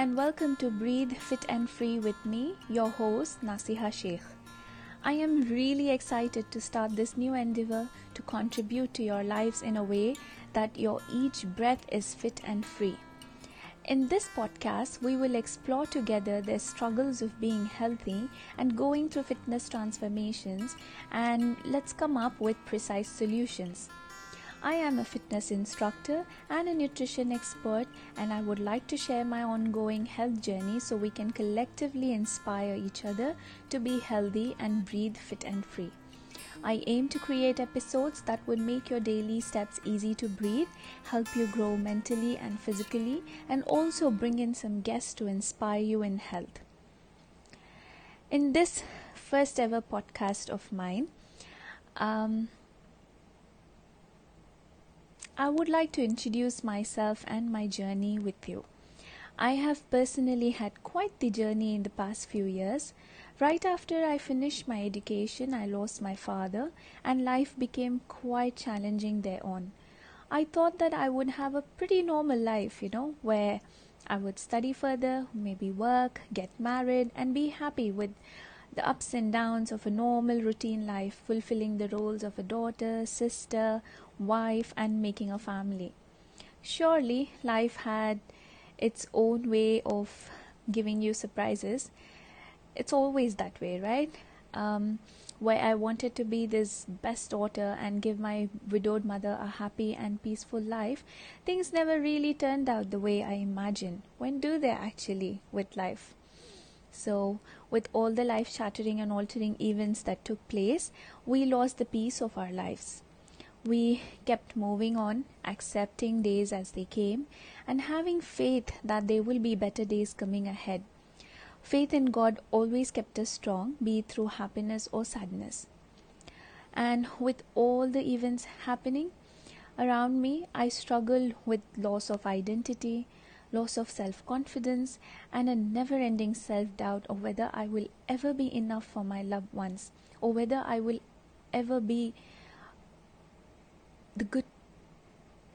and welcome to Breathe Fit and Free with me, your host Nasiha Sheikh. I am really excited to start this new endeavor to contribute to your lives in a way that your each breath is fit and free. In this podcast, we will explore together the struggles of being healthy and going through fitness transformations, and let's come up with precise solutions. I am a fitness instructor and a nutrition expert, and I would like to share my ongoing health journey so we can collectively inspire each other to be healthy and breathe fit and free. I aim to create episodes that would make your daily steps easy to breathe, help you grow mentally and physically, and also bring in some guests to inspire you in health. In this first ever podcast of mine, um, I would like to introduce myself and my journey with you. I have personally had quite the journey in the past few years. Right after I finished my education, I lost my father, and life became quite challenging thereon. I thought that I would have a pretty normal life, you know, where I would study further, maybe work, get married, and be happy with the ups and downs of a normal routine life, fulfilling the roles of a daughter, sister, wife, and making a family. Surely, life had its own way of giving you surprises. It's always that way, right? Um, where I wanted to be this best daughter and give my widowed mother a happy and peaceful life, things never really turned out the way I imagined. When do they actually with life? So, with all the life shattering and altering events that took place, we lost the peace of our lives. We kept moving on, accepting days as they came, and having faith that there will be better days coming ahead. Faith in God always kept us strong, be it through happiness or sadness. And with all the events happening around me, I struggled with loss of identity, loss of self confidence, and a never ending self doubt of whether I will ever be enough for my loved ones or whether I will ever be the good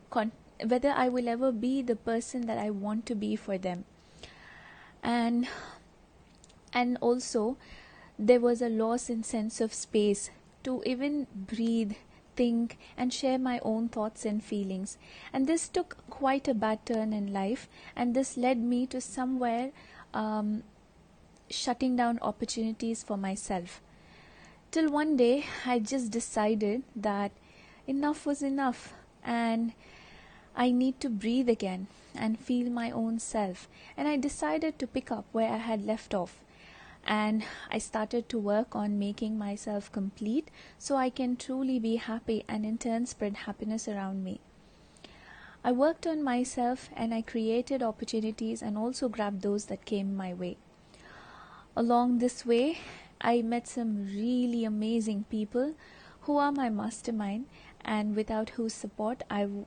con- whether I will ever be the person that I want to be for them. And and also there was a loss in sense of space to even breathe think and share my own thoughts and feelings and this took quite a bad turn in life and this led me to somewhere um, shutting down opportunities for myself till one day i just decided that enough was enough and I need to breathe again and feel my own self. And I decided to pick up where I had left off. And I started to work on making myself complete so I can truly be happy and in turn spread happiness around me. I worked on myself and I created opportunities and also grabbed those that came my way. Along this way, I met some really amazing people who are my mastermind and without whose support I, w-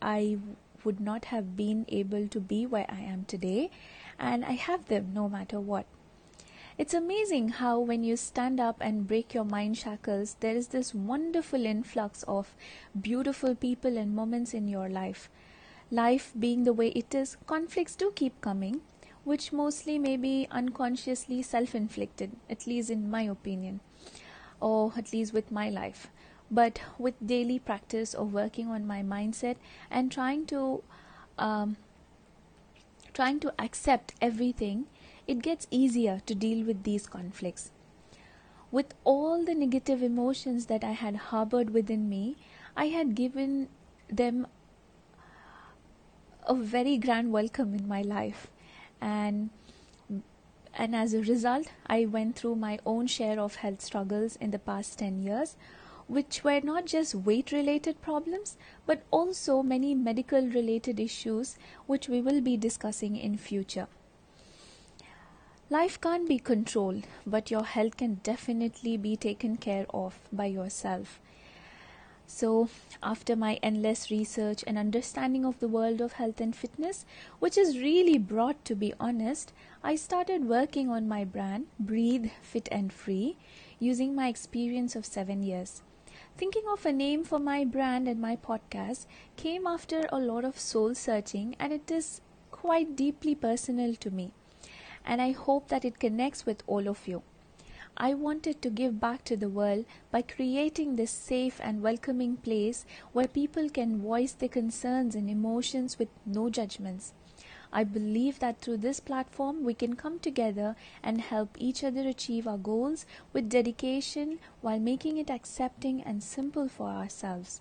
I would not have been able to be where I am today, and I have them no matter what. It's amazing how, when you stand up and break your mind shackles, there is this wonderful influx of beautiful people and moments in your life. Life being the way it is, conflicts do keep coming, which mostly may be unconsciously self inflicted, at least in my opinion, or at least with my life but with daily practice of working on my mindset and trying to um, trying to accept everything it gets easier to deal with these conflicts. With all the negative emotions that i had harbored within me i had given them a very grand welcome in my life. And and as a result i went through my own share of health struggles in the past 10 years which were not just weight related problems but also many medical related issues which we will be discussing in future life can't be controlled but your health can definitely be taken care of by yourself so, after my endless research and understanding of the world of health and fitness, which is really broad to be honest, I started working on my brand, Breathe Fit and Free, using my experience of seven years. Thinking of a name for my brand and my podcast came after a lot of soul searching, and it is quite deeply personal to me, and I hope that it connects with all of you. I wanted to give back to the world by creating this safe and welcoming place where people can voice their concerns and emotions with no judgments. I believe that through this platform we can come together and help each other achieve our goals with dedication while making it accepting and simple for ourselves.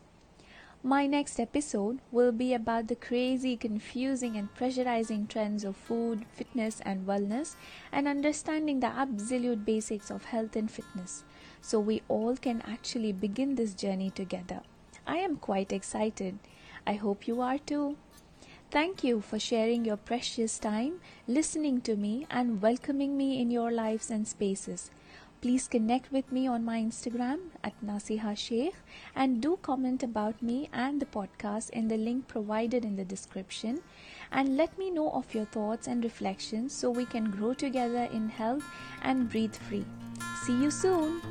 My next episode will be about the crazy, confusing, and pressurizing trends of food, fitness, and wellness, and understanding the absolute basics of health and fitness so we all can actually begin this journey together. I am quite excited. I hope you are too. Thank you for sharing your precious time, listening to me, and welcoming me in your lives and spaces. Please connect with me on my Instagram at Nasiha Sheikh and do comment about me and the podcast in the link provided in the description. And let me know of your thoughts and reflections so we can grow together in health and breathe free. See you soon.